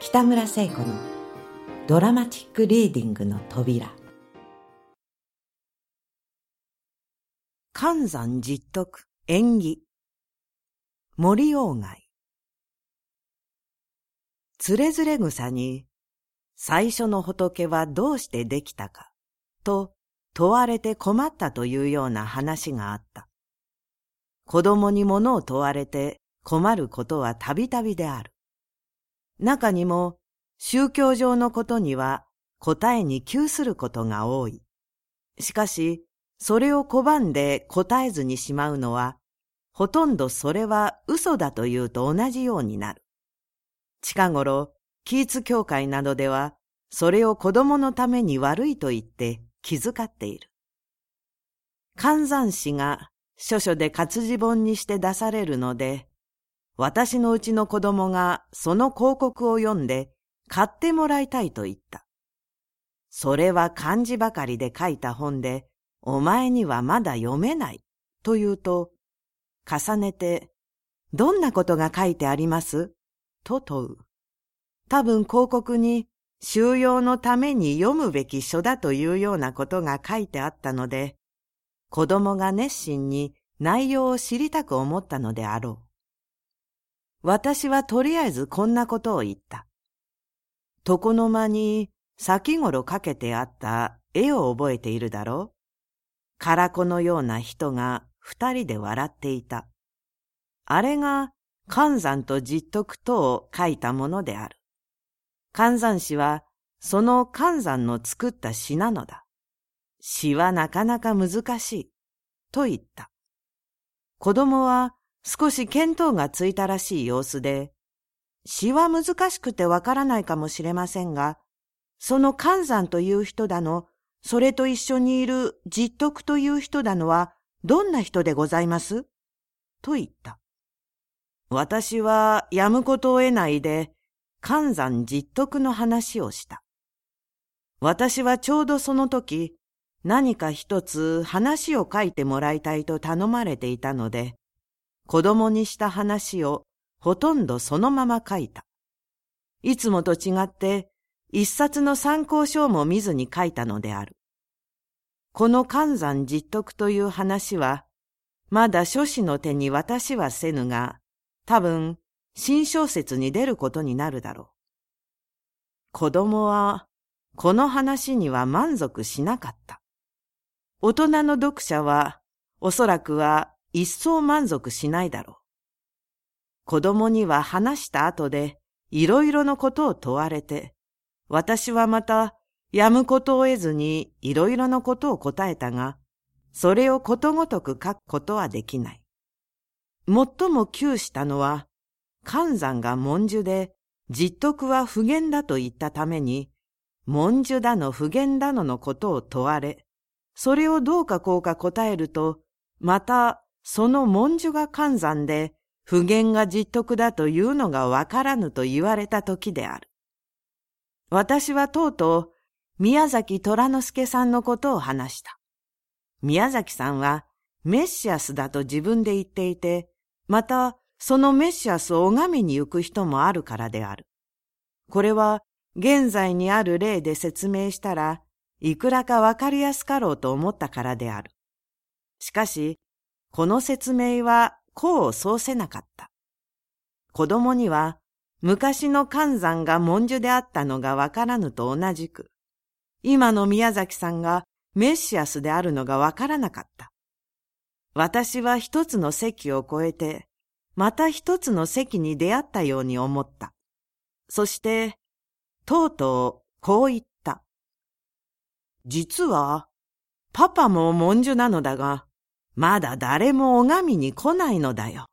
北村聖子のドラマティックリーディングの扉関山実徳縁起森鴎外つれづれ草に最初の仏はどうしてできたかと問われて困ったというような話があった。子供に物を問われて困ることはたびたびである。中にも宗教上のことには答えに窮することが多い。しかし、それを拒んで答えずにしまうのは、ほとんどそれは嘘だというと同じようになる。近頃、キーツ教会などでは、それを子供のために悪いと言って気遣っている。観山師が書書で活字本にして出されるので、私のうちの子供がその広告を読んで買ってもらいたいと言った。それは漢字ばかりで書いた本で、お前にはまだ読めない。と言うと、重ねて、どんなことが書いてあります？と問う。多分広告に収容のために読むべき書だというようなことが書いてあったので、子供が熱心に内容を知りたく思ったのであろう。私はとりあえずこんなことを言った。床の間に先頃かけてあった絵を覚えているだろう空子のような人が二人で笑っていた。あれが関山と実徳とを書いたものである。関山詩はその関山の作った詩なのだ。詩はなかなか難しい。と言った。子供は少し見当がついたらしい様子で、詩は難しくてわからないかもしれませんが、その関山という人だの、それと一緒にいる実徳という人だのは、どんな人でございます？と言った。私はやむことを得ないで、関山実徳の話をした。私はちょうどその時、何か一つ話を書いてもらいたいと頼まれていたので、子供にした話をほとんどそのまま書いた。いつもと違って一冊の参考書も見ずに書いたのである。この関山実徳という話は、まだ書士の手に私はせぬが、多分、新小説に出ることになるだろう。子供は、この話には満足しなかった。大人の読者は、おそらくは一層満足しないだろう。子供には話した後でいろいろのことを問われて、私はまたやむことを得ずにいろいろのことを答えたが、それをことごとく書くことはできない。最も窮したのは、関山が文殊で実徳は不言だと言ったために、文殊だの不言だののことを問われ、それをどうかこうか答えると、またその文殊が関山で、不言が実徳だというのがわからぬと言われた時である。私はとうとう宮崎虎之助さんのことを話した。宮崎さんはメッシアスだと自分で言っていて、またそのメッシアスを拝みに行く人もあるからである。これは現在にある例で説明したらいくらかわかりやすかろうと思ったからである。しかし、この説明は功を奏せなかった。子供には昔の関山が文殊であったのがわからぬと同じく、今の宮崎さんがメッシアスであるのがわからなかった。私は一つの席を越えて、また一つの席に出会ったように思った。そして、とうとうこう言った。実は、パパも文殊なのだが、まだ誰も拝みに来ないのだよ。